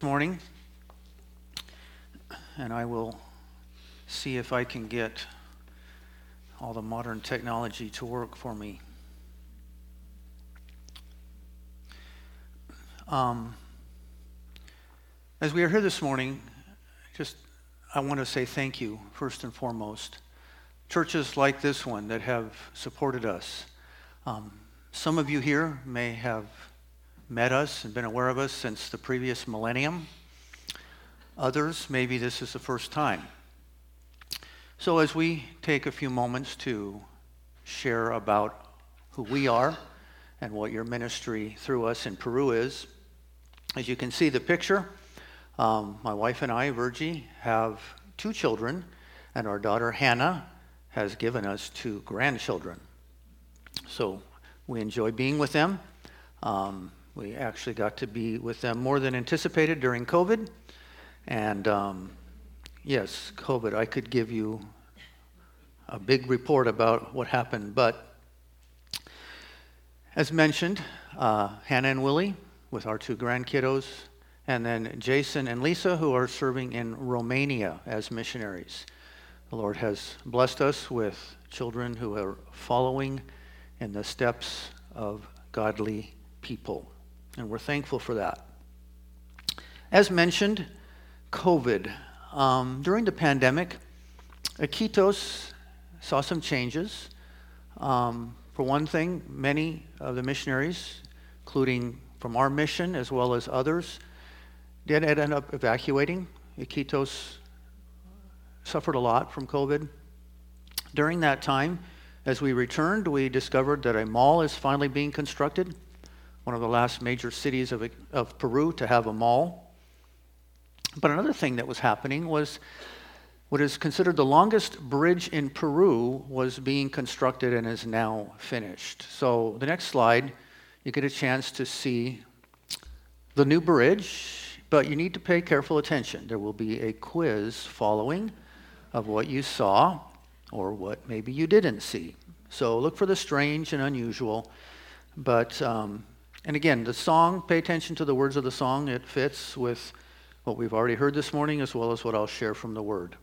morning, and I will see if I can get all the modern technology to work for me. Um, as we are here this morning, just I want to say thank you first and foremost. Churches like this one that have supported us. Um, some of you here may have met us and been aware of us since the previous millennium. Others, maybe this is the first time. So, as we take a few moments to share about who we are and what your ministry through us in Peru is, as you can see the picture, um, my wife and I, Virgie, have two children, and our daughter Hannah has given us two grandchildren. So we enjoy being with them. Um, we actually got to be with them more than anticipated during COVID. And um, yes, COVID, I could give you a big report about what happened. But as mentioned, uh, Hannah and Willie with our two grandkiddos, and then Jason and Lisa, who are serving in Romania as missionaries. The Lord has blessed us with children who are following in the steps of godly people and we're thankful for that. As mentioned, COVID. Um, during the pandemic, Iquitos saw some changes. Um, for one thing, many of the missionaries, including from our mission as well as others, did end up evacuating. Iquitos suffered a lot from COVID. During that time, as we returned, we discovered that a mall is finally being constructed one of the last major cities of, of Peru to have a mall. But another thing that was happening was what is considered the longest bridge in Peru was being constructed and is now finished. So the next slide, you get a chance to see the new bridge, but you need to pay careful attention. There will be a quiz following of what you saw or what maybe you didn't see. So look for the strange and unusual, but um, and again, the song, pay attention to the words of the song. It fits with what we've already heard this morning as well as what I'll share from the Word.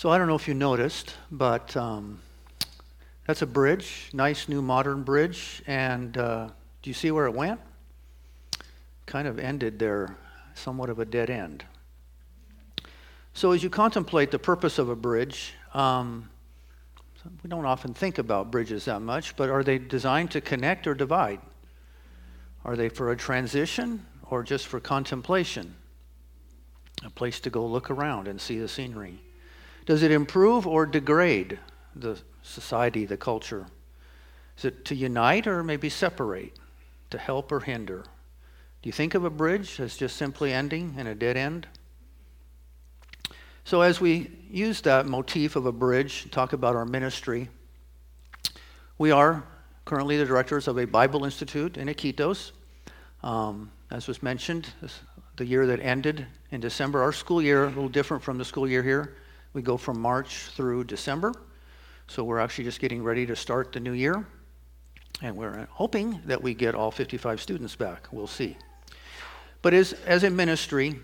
So I don't know if you noticed, but um, that's a bridge, nice new modern bridge. And uh, do you see where it went? Kind of ended there, somewhat of a dead end. So as you contemplate the purpose of a bridge, um, we don't often think about bridges that much, but are they designed to connect or divide? Are they for a transition or just for contemplation? A place to go look around and see the scenery. Does it improve or degrade the society, the culture? Is it to unite or maybe separate? To help or hinder? Do you think of a bridge as just simply ending in a dead end? So, as we use that motif of a bridge, talk about our ministry, we are currently the directors of a Bible Institute in Iquitos. Um, as was mentioned, the year that ended in December, our school year, a little different from the school year here. We go from March through December. So we're actually just getting ready to start the new year. And we're hoping that we get all 55 students back. We'll see. But as, as a ministry,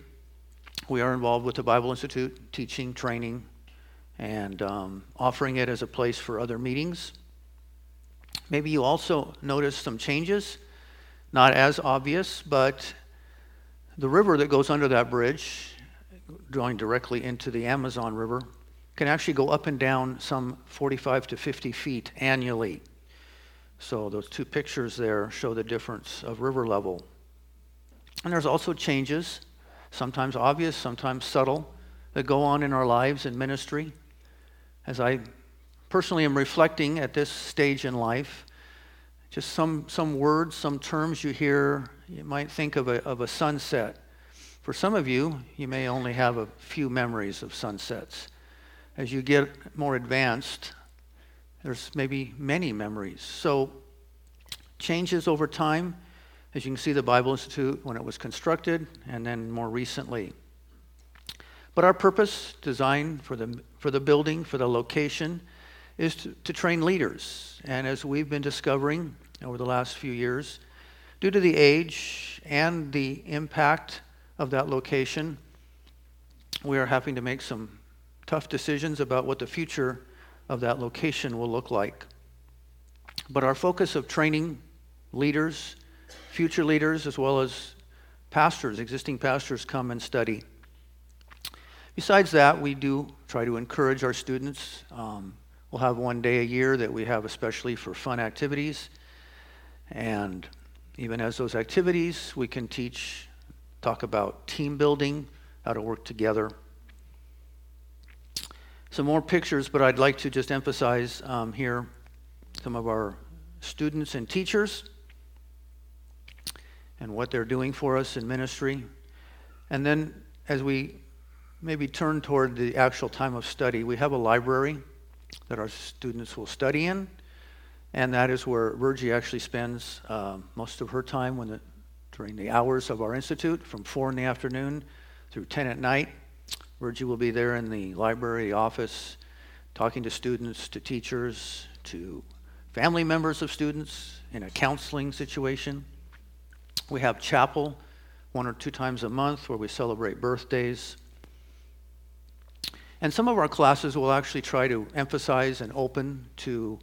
we are involved with the Bible Institute, teaching, training, and um, offering it as a place for other meetings. Maybe you also noticed some changes, not as obvious, but the river that goes under that bridge, going directly into the Amazon River, can actually go up and down some 45 to 50 feet annually. So those two pictures there show the difference of river level. And there's also changes, sometimes obvious, sometimes subtle, that go on in our lives and ministry. As I personally am reflecting at this stage in life, just some, some words, some terms you hear, you might think of a, of a sunset. For some of you, you may only have a few memories of sunsets. As you get more advanced, there's maybe many memories. So, changes over time, as you can see, the Bible Institute when it was constructed, and then more recently. But our purpose, design for the, for the building, for the location, is to, to train leaders. And as we've been discovering over the last few years, due to the age and the impact of that location, we are having to make some tough decisions about what the future of that location will look like. But our focus of training leaders, future leaders, as well as pastors, existing pastors, come and study. Besides that, we do try to encourage our students. Um, we'll have one day a year that we have especially for fun activities. And even as those activities, we can teach, talk about team building, how to work together some more pictures, but I'd like to just emphasize um, here some of our students and teachers and what they're doing for us in ministry. And then as we maybe turn toward the actual time of study, we have a library that our students will study in. And that is where Virgie actually spends uh, most of her time when the, during the hours of our institute from 4 in the afternoon through 10 at night. Virgie will be there in the library office talking to students, to teachers, to family members of students in a counseling situation. We have chapel one or two times a month where we celebrate birthdays. And some of our classes will actually try to emphasize and open to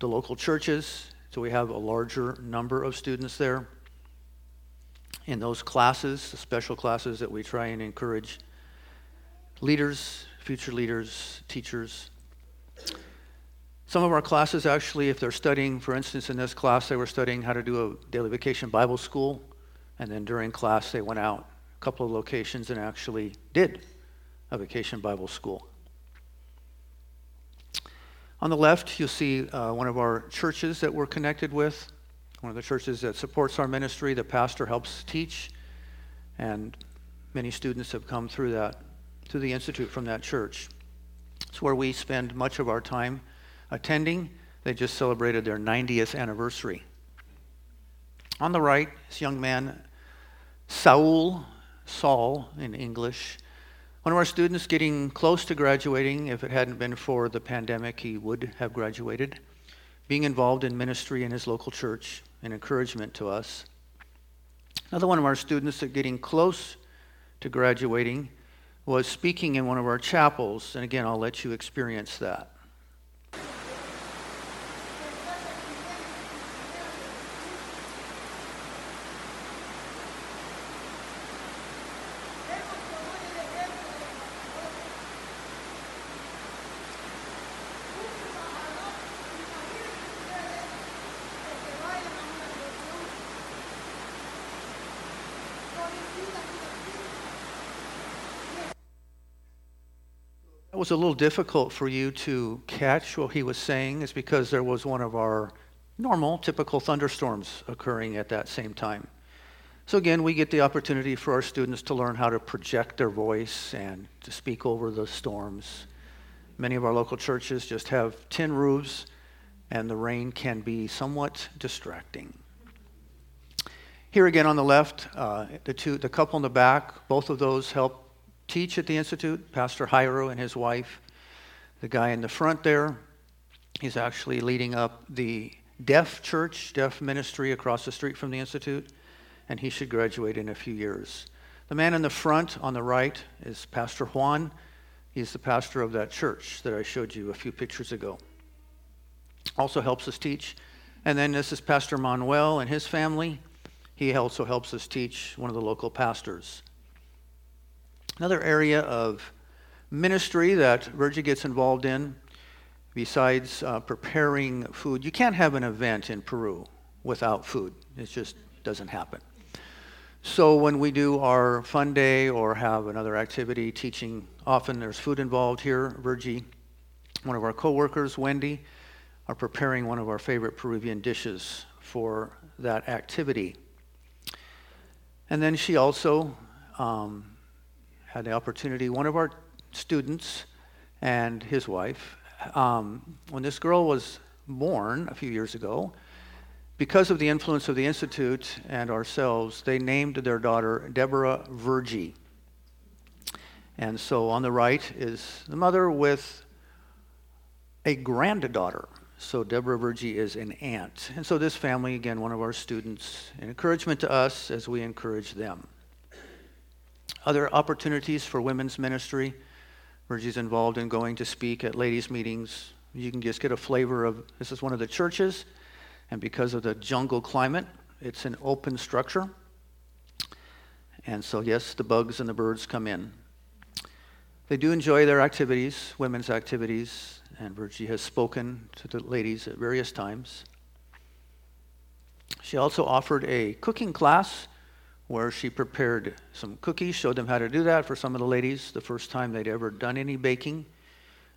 the local churches, so we have a larger number of students there. In those classes, the special classes that we try and encourage leaders, future leaders, teachers. Some of our classes actually, if they're studying, for instance, in this class, they were studying how to do a daily vacation Bible school. And then during class, they went out a couple of locations and actually did a vacation Bible school. On the left, you'll see uh, one of our churches that we're connected with, one of the churches that supports our ministry. The pastor helps teach, and many students have come through that through the Institute from that church. It's where we spend much of our time attending. They just celebrated their 90th anniversary. On the right, this young man, Saul, Saul in English, one of our students getting close to graduating. If it hadn't been for the pandemic, he would have graduated. Being involved in ministry in his local church, an encouragement to us. Another one of our students that getting close to graduating was speaking in one of our chapels. And again, I'll let you experience that. Was a little difficult for you to catch what he was saying is because there was one of our normal, typical thunderstorms occurring at that same time. So, again, we get the opportunity for our students to learn how to project their voice and to speak over the storms. Many of our local churches just have tin roofs, and the rain can be somewhat distracting. Here again on the left, uh, the, two, the couple in the back, both of those help teach at the Institute, Pastor Jairo and his wife. The guy in the front there, he's actually leading up the deaf church, deaf ministry across the street from the Institute, and he should graduate in a few years. The man in the front on the right is Pastor Juan. He's the pastor of that church that I showed you a few pictures ago. Also helps us teach. And then this is Pastor Manuel and his family. He also helps us teach, one of the local pastors. Another area of ministry that Virgie gets involved in, besides uh, preparing food, you can't have an event in Peru without food. It just doesn't happen. So when we do our fun day or have another activity teaching, often there's food involved here. Virgie, one of our coworkers, Wendy, are preparing one of our favorite Peruvian dishes for that activity. And then she also um, had the opportunity, one of our students and his wife, um, when this girl was born a few years ago, because of the influence of the Institute and ourselves, they named their daughter Deborah Virgie. And so on the right is the mother with a granddaughter. So Deborah Virgie is an aunt. And so this family, again, one of our students, an encouragement to us as we encourage them. Other opportunities for women's ministry. Virgie's involved in going to speak at ladies' meetings. You can just get a flavor of this is one of the churches, and because of the jungle climate, it's an open structure. And so, yes, the bugs and the birds come in. They do enjoy their activities, women's activities, and Virgie has spoken to the ladies at various times. She also offered a cooking class where she prepared some cookies, showed them how to do that for some of the ladies, the first time they'd ever done any baking.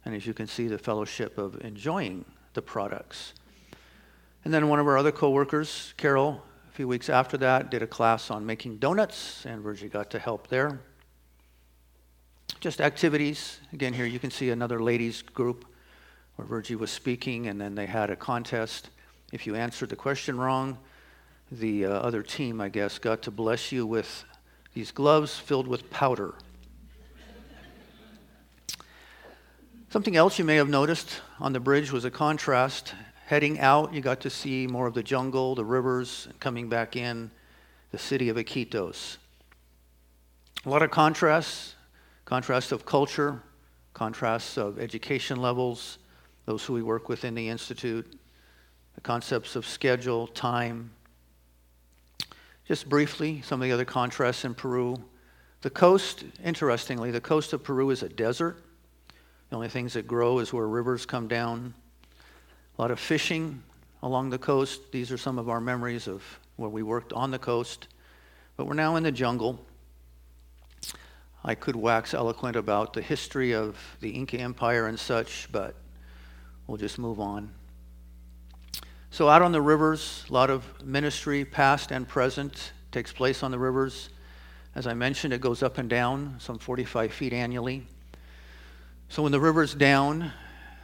And as you can see, the fellowship of enjoying the products. And then one of our other coworkers, Carol, a few weeks after that, did a class on making donuts, and Virgie got to help there. Just activities. Again, here you can see another ladies group where Virgie was speaking, and then they had a contest. If you answered the question wrong, the uh, other team, I guess, got to bless you with these gloves filled with powder. Something else you may have noticed on the bridge was a contrast. Heading out, you got to see more of the jungle, the rivers, coming back in, the city of Iquitos. A lot of contrasts, contrasts of culture, contrasts of education levels, those who we work with in the Institute, the concepts of schedule, time, just briefly, some of the other contrasts in Peru. The coast, interestingly, the coast of Peru is a desert. The only things that grow is where rivers come down. A lot of fishing along the coast. These are some of our memories of where we worked on the coast. But we're now in the jungle. I could wax eloquent about the history of the Inca Empire and such, but we'll just move on. So, out on the rivers, a lot of ministry, past and present, takes place on the rivers. As I mentioned, it goes up and down, some 45 feet annually. So, when the river's down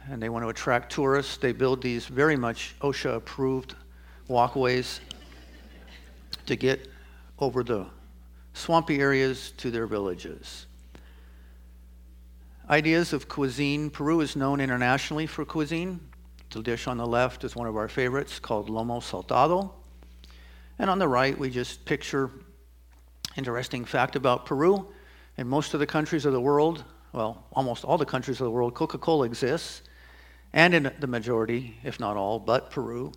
and they want to attract tourists, they build these very much OSHA approved walkways to get over the swampy areas to their villages. Ideas of cuisine. Peru is known internationally for cuisine. The dish on the left is one of our favorites called lomo saltado. And on the right, we just picture interesting fact about Peru. In most of the countries of the world, well, almost all the countries of the world, Coca Cola exists. And in the majority, if not all, but Peru,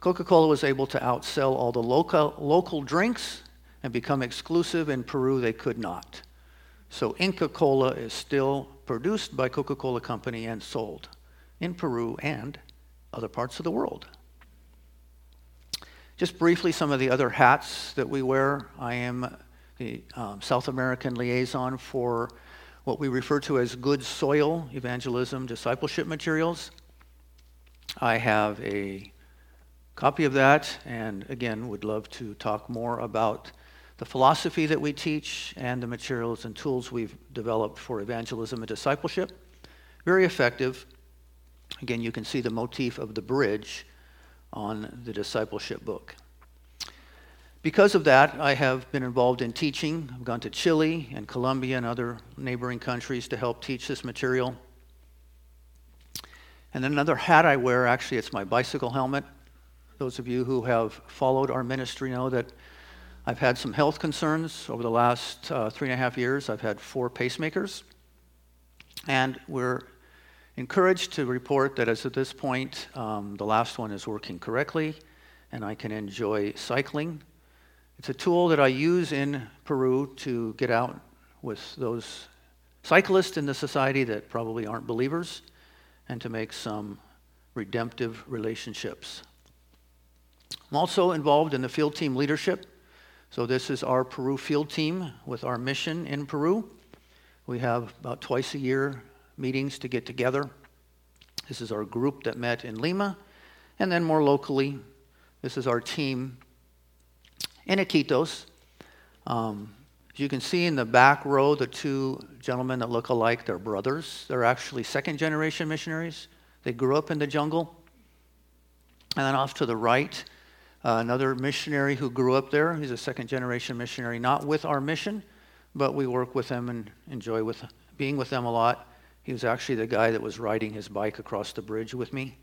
Coca Cola was able to outsell all the local, local drinks and become exclusive. In Peru, they could not. So Inca Cola is still produced by Coca Cola Company and sold in Peru and other parts of the world. Just briefly, some of the other hats that we wear. I am the um, South American liaison for what we refer to as good soil evangelism discipleship materials. I have a copy of that, and again, would love to talk more about the philosophy that we teach and the materials and tools we've developed for evangelism and discipleship. Very effective. Again, you can see the motif of the bridge on the discipleship book. Because of that, I have been involved in teaching. I've gone to Chile and Colombia and other neighboring countries to help teach this material. And then another hat I wear, actually, it's my bicycle helmet. Those of you who have followed our ministry know that I've had some health concerns over the last uh, three and a half years. I've had four pacemakers. And we're encouraged to report that as of this point, um, the last one is working correctly, and I can enjoy cycling it's a tool that I use in Peru to get out with those cyclists in the society that probably aren't believers and to make some redemptive relationships. I'm also involved in the field team leadership. So, this is our Peru field team with our mission in Peru. We have about twice a year meetings to get together. This is our group that met in Lima. And then more locally, this is our team in Iquitos. Um, as you can see in the back row, the two gentlemen that look alike, they're brothers. They're actually second generation missionaries. They grew up in the jungle. And then off to the right, uh, another missionary who grew up there. He's a second generation missionary, not with our mission, but we work with them and enjoy with, being with them a lot. He was actually the guy that was riding his bike across the bridge with me.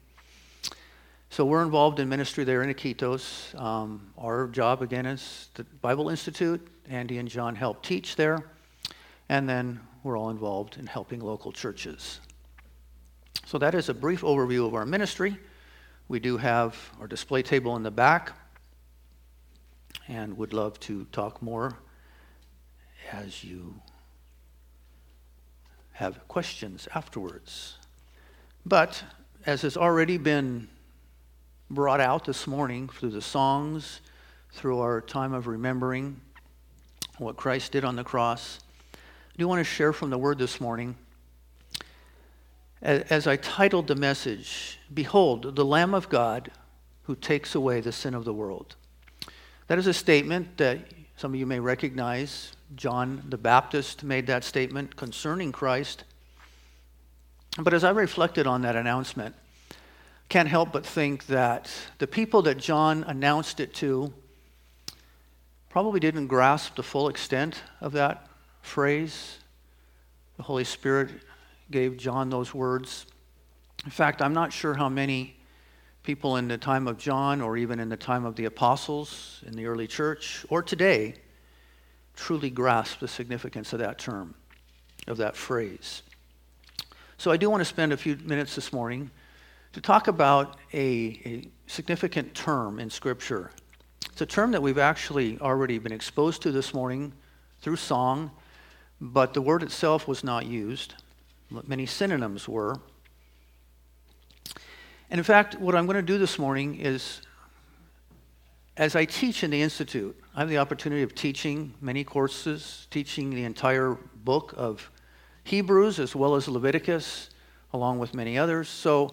So we're involved in ministry there in Iquitos. Um, our job, again, is the Bible Institute. Andy and John help teach there. And then we're all involved in helping local churches. So that is a brief overview of our ministry. We do have our display table in the back and would love to talk more as you have questions afterwards. But as has already been brought out this morning through the songs, through our time of remembering what Christ did on the cross. I do want to share from the Word this morning. As I titled the message, Behold, the Lamb of God who takes away the sin of the world. That is a statement that some of you may recognize. John the Baptist made that statement concerning Christ. But as I reflected on that announcement, can't help but think that the people that John announced it to probably didn't grasp the full extent of that phrase. The Holy Spirit gave John those words. In fact, I'm not sure how many people in the time of John or even in the time of the apostles in the early church or today truly grasp the significance of that term, of that phrase. So I do want to spend a few minutes this morning to talk about a, a significant term in Scripture. It's a term that we've actually already been exposed to this morning through song, but the word itself was not used. Many synonyms were. And in fact, what I'm going to do this morning is, as I teach in the Institute, I have the opportunity of teaching many courses, teaching the entire book of Hebrews as well as Leviticus, along with many others. So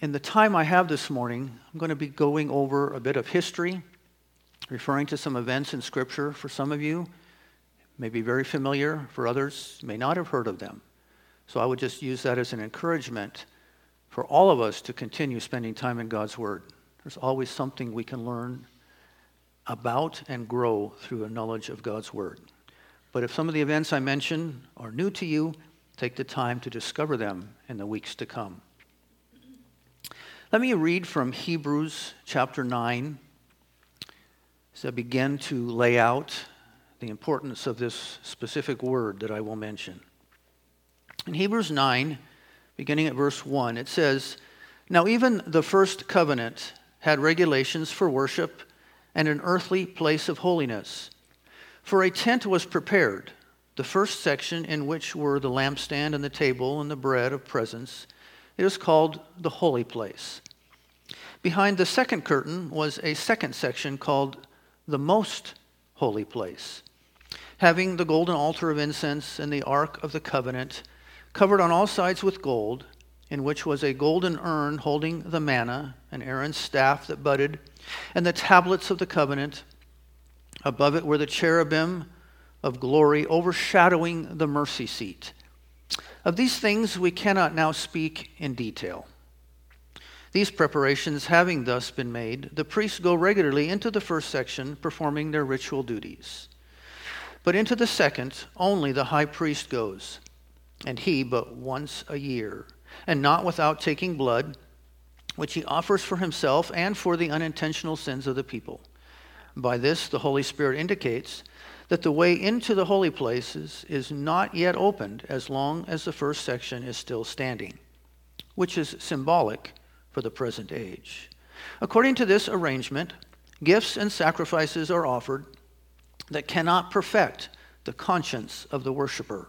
in the time I have this morning, I'm going to be going over a bit of history, referring to some events in Scripture. For some of you, may be very familiar. For others, may not have heard of them. So I would just use that as an encouragement for all of us to continue spending time in God's Word. There's always something we can learn about and grow through a knowledge of God's Word. But if some of the events I mentioned are new to you, take the time to discover them in the weeks to come. Let me read from Hebrews chapter 9 as I begin to lay out the importance of this specific word that I will mention. In Hebrews 9, beginning at verse 1, it says, Now even the first covenant had regulations for worship and an earthly place of holiness. For a tent was prepared, the first section in which were the lampstand and the table and the bread of presence. It is called the holy place. Behind the second curtain was a second section called the most holy place, having the golden altar of incense and the ark of the covenant, covered on all sides with gold, in which was a golden urn holding the manna, and Aaron's staff that budded, and the tablets of the covenant. Above it were the cherubim of glory overshadowing the mercy seat. Of these things we cannot now speak in detail. These preparations having thus been made, the priests go regularly into the first section, performing their ritual duties. But into the second, only the high priest goes, and he but once a year, and not without taking blood, which he offers for himself and for the unintentional sins of the people. By this, the Holy Spirit indicates that the way into the holy places is not yet opened as long as the first section is still standing, which is symbolic for the present age. According to this arrangement, gifts and sacrifices are offered that cannot perfect the conscience of the worshiper,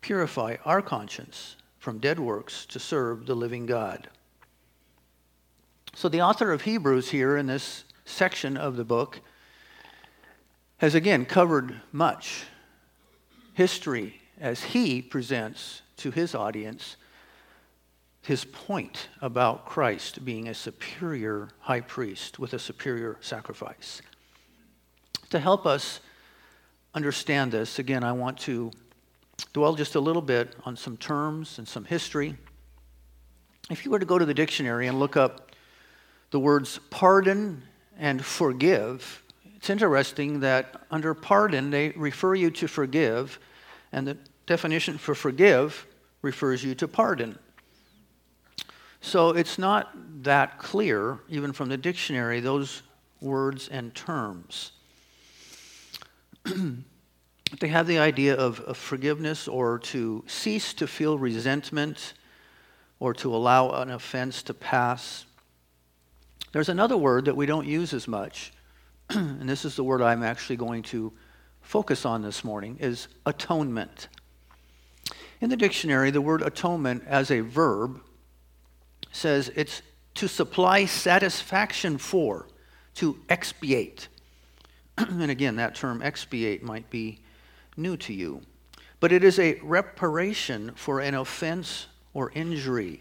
purify our conscience from dead works to serve the living God? So, the author of Hebrews here in this section of the book has again covered much history as he presents to his audience his point about Christ being a superior high priest with a superior sacrifice. To help us understand this, again, I want to dwell just a little bit on some terms and some history. If you were to go to the dictionary and look up the words pardon and forgive, it's interesting that under pardon, they refer you to forgive, and the definition for forgive refers you to pardon. So it's not that clear, even from the dictionary, those words and terms. they have the idea of, of, forgiveness or to cease to feel resentment or to allow an offense to pass. There's another word that we don't use as much, and this is the word I'm actually going to focus on this morning, is atonement. In the dictionary, the word atonement as a verb says it's to supply satisfaction for, to expiate. and again, that term expiate might be new to you. But it is a reparation for an offense or injury,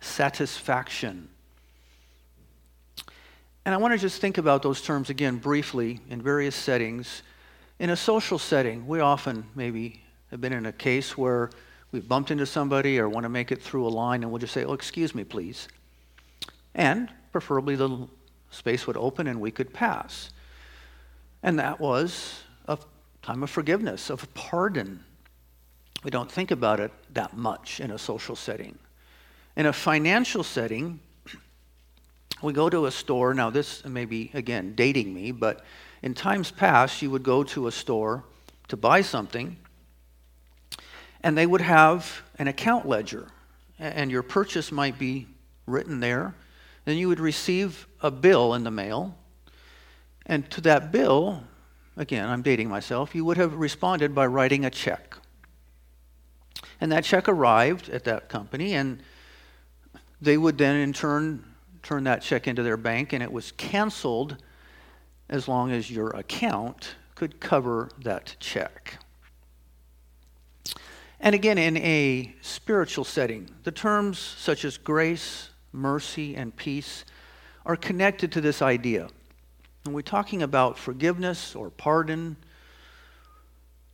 satisfaction. And I want to just think about those terms again briefly in various settings. In a social setting, we often maybe have been in a case where we've bumped into somebody or want to make it through a line, and we'll just say, Oh, excuse me, please. And preferably the space would open and we could pass. And that was time of forgiveness, of pardon. We don't think about it that much in a social setting. In a financial setting, we go to a store. Now, this may be, again, dating me, but in times past, you would go to a store to buy something, and they would have an account ledger, and your purchase might be written there. Then you would receive a bill in the mail, and to that bill, again, I'm dating myself, you would have responded by writing a check. And that check arrived at that company, and they would then, in turn, turn that check into their bank, and it was canceled as long as your account could cover that check. And again, in a spiritual setting, the terms such as grace, mercy, and peace are connected to this idea. And we're talking about forgiveness or pardon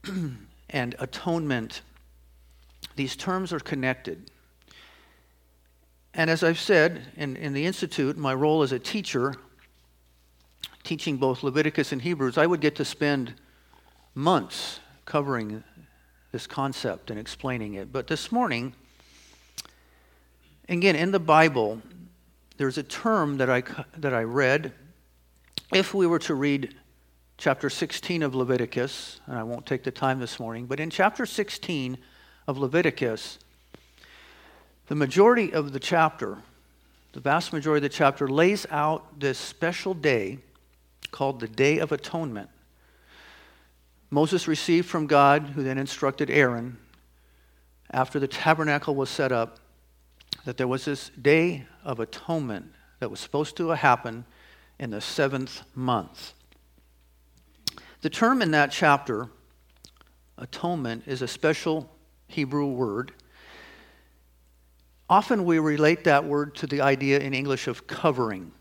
and atonement. These terms are connected. And as I've said in, in the Institute, my role as a teacher, teaching both Leviticus and Hebrews, I would get to spend months covering this concept and explaining it. But this morning, again, in the Bible, there's a term that I, that I read if we were to read chapter 16 of Leviticus, and I won't take the time this morning, but in chapter 16 of Leviticus, the majority of the chapter, the vast majority of the chapter, lays out this special day called the Day of Atonement. Moses received from God, who then instructed Aaron, after the tabernacle was set up, that there was this Day of Atonement that was supposed to happen in the seventh month. The term in that chapter, atonement, is a special Hebrew word. Often we relate that word to the idea in English of covering.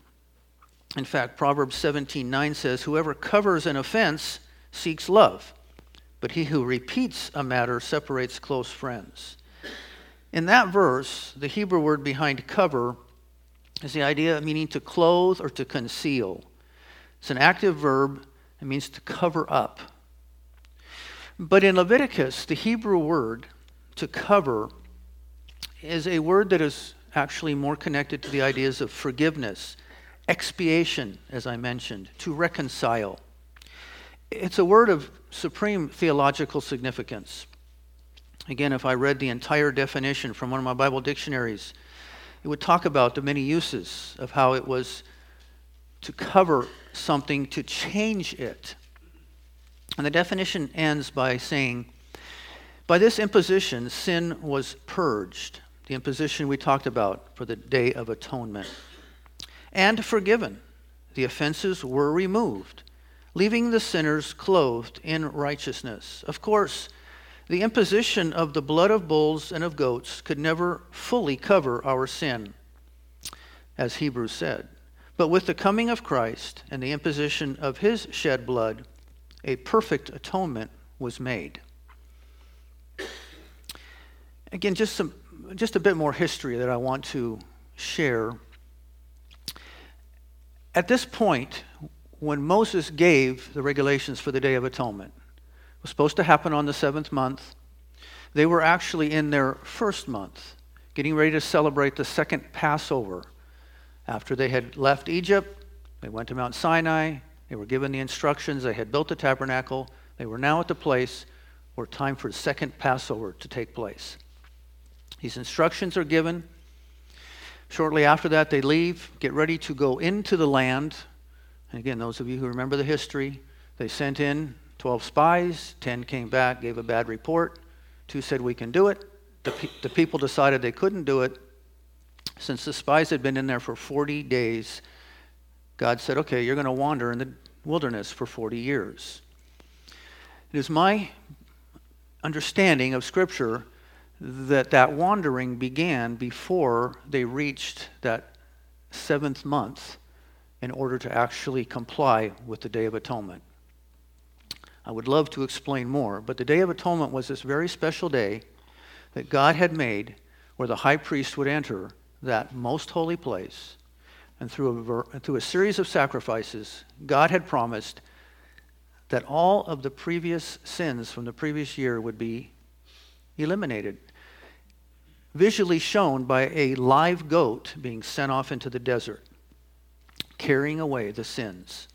In fact, Proverbs 17:9 says, Whoever covers an offense seeks love, but he who repeats a matter separates close friends. In that verse, the Hebrew word behind cover is the idea of meaning to clothe or to conceal. It's an active verb, it means to cover up. But in Leviticus, the Hebrew word to cover is a word that is actually more connected to the ideas of forgiveness, expiation, as I mentioned, to reconcile. It's a word of supreme theological significance. Again, if I read the entire definition from one of my Bible dictionaries, it would talk about the many uses of how it was to cover something, to change it. And the definition ends by saying, By this imposition, sin was purged, the imposition we talked about for the Day of Atonement, and forgiven. The offenses were removed, leaving the sinners clothed in righteousness. Of course, the imposition of the blood of bulls and of goats could never fully cover our sin, as Hebrews said. But with the coming of Christ and the imposition of his shed blood, a perfect atonement was made. Again, just, some, just a bit more history that I want to share. At this point, when Moses gave the regulations for the Day of Atonement, was supposed to happen on the seventh month. They were actually in their first month, getting ready to celebrate the second Passover. After they had left Egypt, they went to Mount Sinai. They were given the instructions. They had built the tabernacle. They were now at the place where time for the second Passover to take place. These instructions are given. Shortly after that, they leave, get ready to go into the land. And again, those of you who remember the history, they sent in 12 spies, 10 came back, gave a bad report. Two said, We can do it. The, pe- the people decided they couldn't do it. Since the spies had been in there for 40 days, God said, Okay, you're going to wander in the wilderness for 40 years. It is my understanding of Scripture that that wandering began before they reached that seventh month in order to actually comply with the Day of Atonement. I would love to explain more, but the Day of Atonement was this very special day that God had made where the high priest would enter that most holy place. And through a, through a series of sacrifices, God had promised that all of the previous sins from the previous year would be eliminated. Visually shown by a live goat being sent off into the desert, carrying away the sins.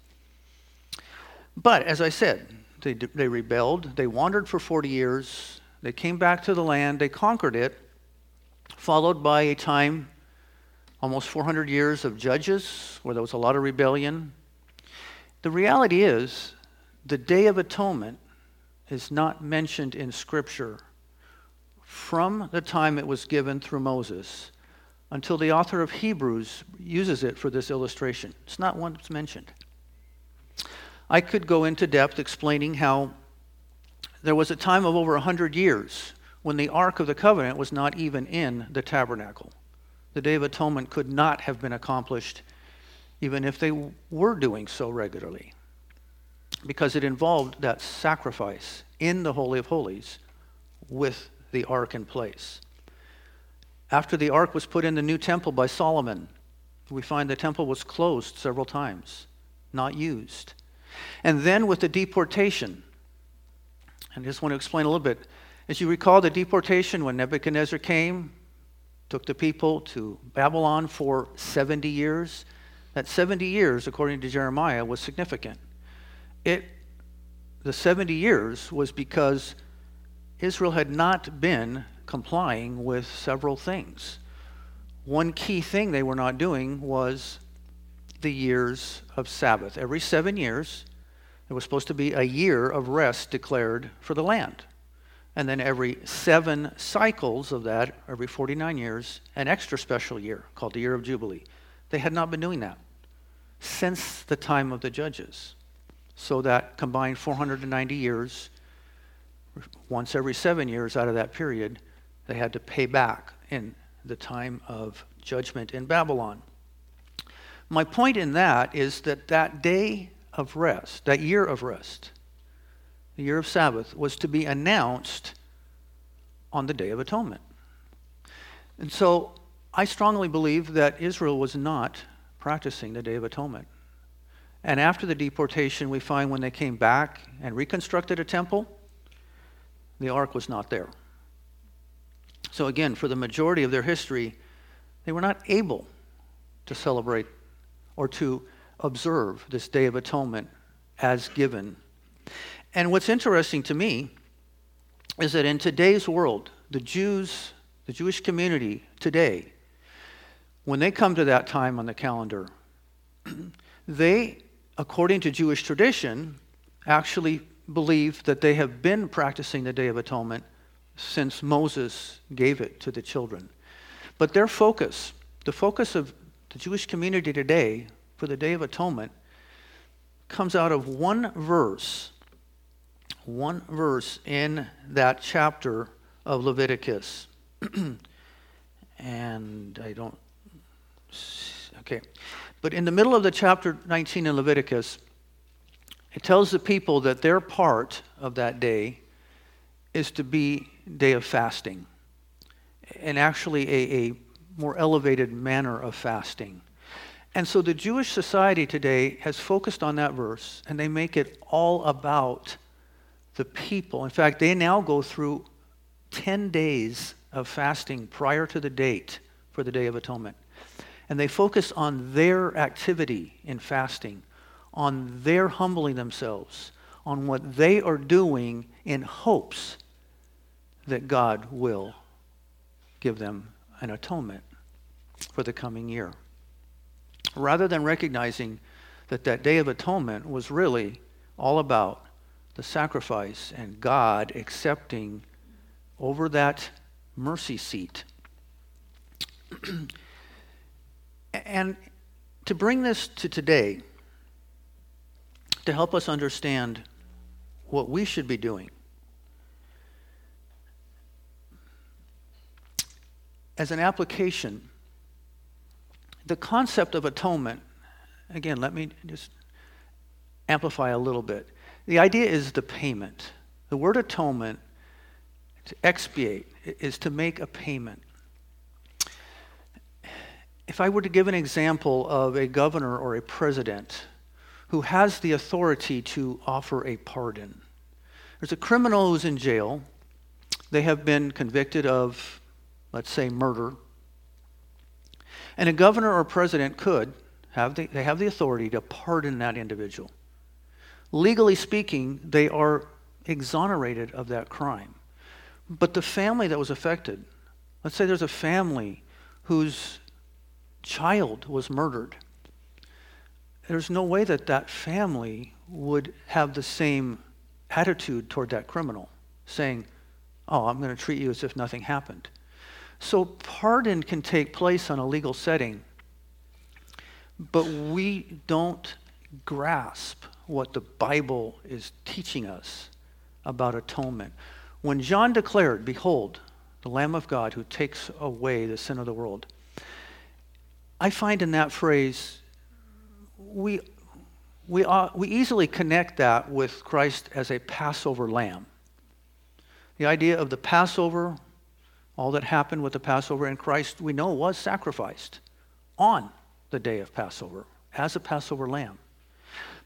But as I said, they, they rebelled. They wandered for 40 years. They came back to the land. They conquered it, followed by a time, almost 400 years of judges, where there was a lot of rebellion. The reality is, the Day of Atonement is not mentioned in Scripture from the time it was given through Moses until the author of Hebrews uses it for this illustration. It's not once mentioned. I could go into depth explaining how there was a time of over 100 years when the Ark of the Covenant was not even in the tabernacle. The Day of Atonement could not have been accomplished even if they were doing so regularly because it involved that sacrifice in the Holy of Holies with the ark in place. After the ark was put in the new temple by Solomon, we find the temple was closed several times, not used. And then with the deportation, I just want to explain a little bit. As you recall, the deportation when Nebuchadnezzar came, took the people to Babylon for 70 years. That 70 years, according to Jeremiah, was significant. It, the 70 years was because Israel had not been complying with several things. One key thing they were not doing was the years of Sabbath. Every seven years, there was supposed to be a year of rest declared for the land. And then every seven cycles of that, every 49 years, an extra special year called the Year of Jubilee. They had not been doing that since the time of the judges. So that combined 490 years, once every seven years out of that period, they had to pay back in the time of judgment in Babylon. My point in that is that that day of rest, that year of rest, the year of Sabbath, was to be announced on the Day of Atonement. And so I strongly believe that Israel was not practicing the Day of Atonement. And after the deportation, we find when they came back and reconstructed a temple, the ark was not there. So, again, for the majority of their history, they were not able to celebrate or to observe this Day of Atonement as given. And what's interesting to me is that in today's world, the Jews, the Jewish community today, when they come to that time on the calendar, they according to Jewish tradition, actually believe that they have been practicing the Day of Atonement since Moses gave it to the children. But their focus, the focus of the Jewish community today for the Day of Atonement, comes out of one verse, one verse in that chapter of Leviticus. and I don't, okay. But in the middle of the chapter 19 in Leviticus, it tells the people that their part of that day is to be day of fasting, and actually a, a more elevated manner of fasting. And so the Jewish society today has focused on that verse, and they make it all about the people. In fact, they now go through 10 days of fasting prior to the date for the Day of Atonement and they focus on their activity in fasting, on their humbling themselves, on what they are doing in hopes that God will give them an atonement for the coming year. Rather than recognizing that that day of atonement was really all about the sacrifice and God accepting over that mercy seat And to bring this to today, to help us understand what we should be doing, as an application, the concept of atonement, again, let me just amplify a little bit. The idea is the payment. The word atonement, to expiate, is to make a payment if I were to give an example of a governor or a president who has the authority to offer a pardon, there's a criminal who's in jail. They have been convicted of, let's say, murder. And a governor or president could have the, they have the authority to pardon that individual. Legally speaking, they are exonerated of that crime. But the family that was affected, let's say there's a family whose child was murdered. There's no way that that family would have the same attitude toward that criminal, saying, oh, I'm going to treat you as if nothing happened. So pardon can take place on a legal setting, but we don't grasp what the Bible is teaching us about atonement. When John declared, Behold, the Lamb of God who takes away the sin of the world, I find in that phrase, we, we, we easily connect that with Christ as a Passover lamb. The idea of the Passover, all that happened with the Passover in Christ, we know was sacrificed on the day of Passover as a Passover lamb.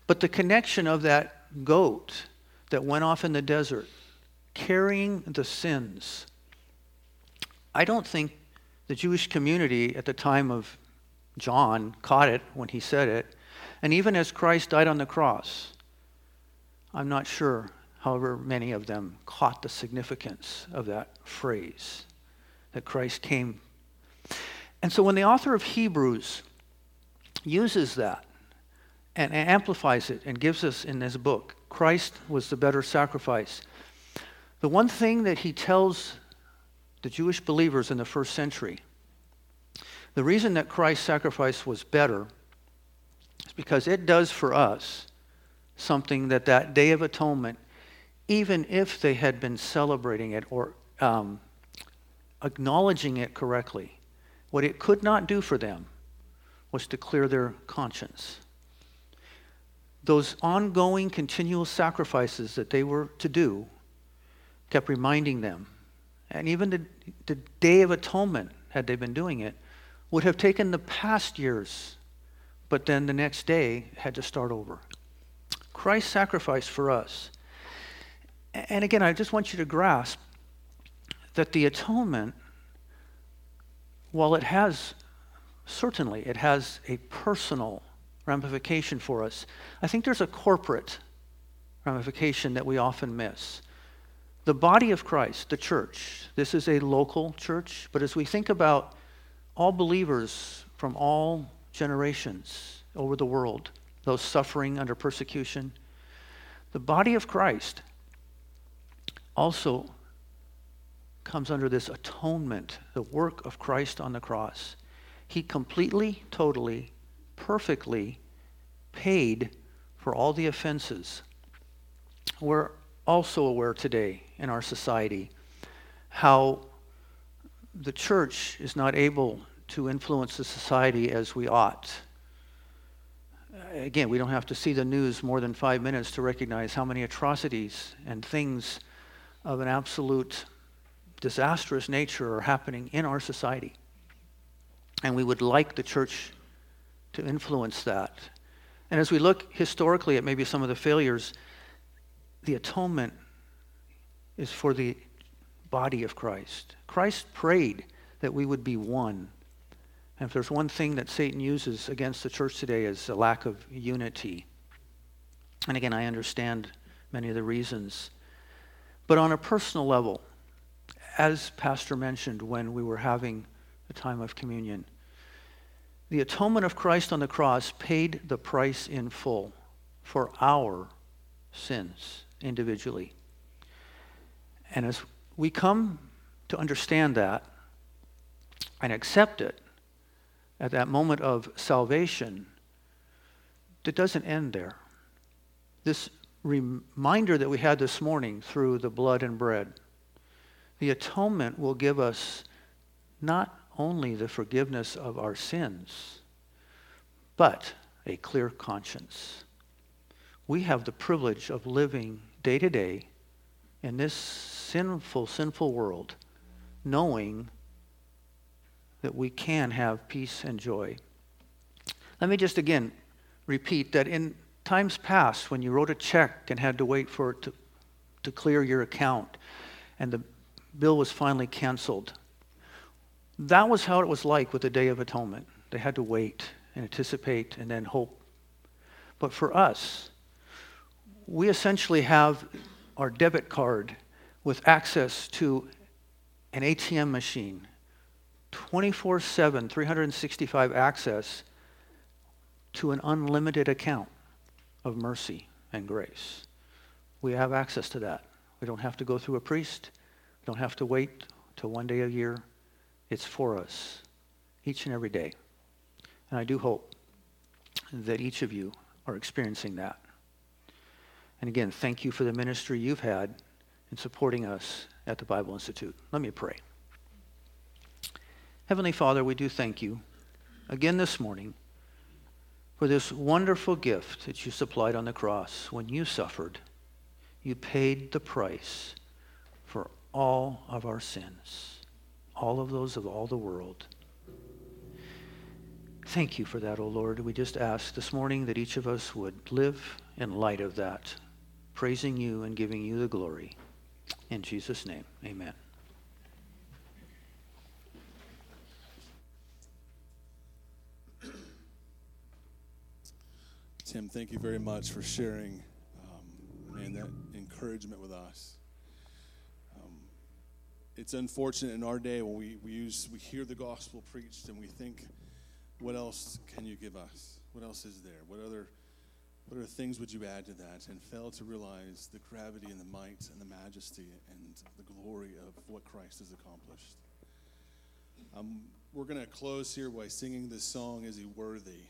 But the connection of that goat that went off in the desert, carrying the sins, I don't think the Jewish community at the time of John caught it when he said it. And even as Christ died on the cross, I'm not sure, however, many of them caught the significance of that phrase that Christ came. And so when the author of Hebrews uses that, and amplifies it and gives us in this book Christ was the better sacrifice. The one thing that he tells the Jewish believers in the first century, the reason that Christ's sacrifice was better is because it does for us something that that Day of Atonement, even if they had been celebrating it or um, acknowledging it correctly, what it could not do for them was to clear their conscience those ongoing, continual sacrifices that they were to do kept reminding them. And even the, the Day of Atonement, had they been doing it, would have taken the past years, but then the next day had to start over. Christ's sacrifice for us. And again, I just want you to grasp that the atonement, while it has, certainly, it has a personal ramification for us. I think there's a corporate ramification that we often miss. The body of Christ, the church, this is a local church, but as we think about all believers from all generations over the world, those suffering under persecution, the body of Christ also comes under this atonement, the work of Christ on the cross. He completely, totally perfectly paid for all the offenses. We're also aware today in our society how the church is not able to influence the society as we ought. Again, we don't have to see the news more than five minutes to recognize how many atrocities and things of an absolute disastrous nature are happening in our society. And we would like the church to influence that. And as we look historically at maybe some of the failures, the atonement is for the body of Christ. Christ prayed that we would be one. And if there's one thing that Satan uses against the church today is a lack of unity. And again, I understand many of the reasons. But on a personal level, as Pastor mentioned when we were having a time of communion, the atonement of Christ on the cross paid the price in full for our sins individually. And as we come to understand that and accept it at that moment of salvation, it doesn't end there. This reminder that we had this morning through the blood and bread, the atonement will give us not only the forgiveness of our sins, but a clear conscience. We have the privilege of living day to day in this sinful, sinful world, knowing that we can have peace and joy. Let me just again repeat that in times past, when you wrote a check and had to wait for it to, to clear your account, and the bill was finally canceled, that was how it was like with the Day of Atonement. They had to wait and anticipate and then hope. But for us, we essentially have our debit card with access to an ATM machine, 24 7, 365 access to an unlimited account of mercy and grace. We have access to that. We don't have to go through a priest, Don't have to wait till one day a year. It's for us each and every day. And I do hope that each of you are experiencing that. And again, thank you for the ministry you've had in supporting us at the Bible Institute. Let me pray. Heavenly Father, we do thank you again this morning for this wonderful gift that you supplied on the cross when you suffered. You paid the price all of our sins, all of those of all the world. Thank you for that, O oh Lord. We just ask this morning that each of us would live in light of that, praising you and giving you the glory. In Jesus' name, amen. Tim, thank you very much for sharing, um, man, that encouragement with us. It's unfortunate in our day when we, we use we hear the gospel preached and we think what else can you give us? What else is there? What other what other things would you add to that? And fail to realize the gravity and the might and the majesty and the glory of what Christ has accomplished. Um, we're going to close here by singing this song, Is He Worthy?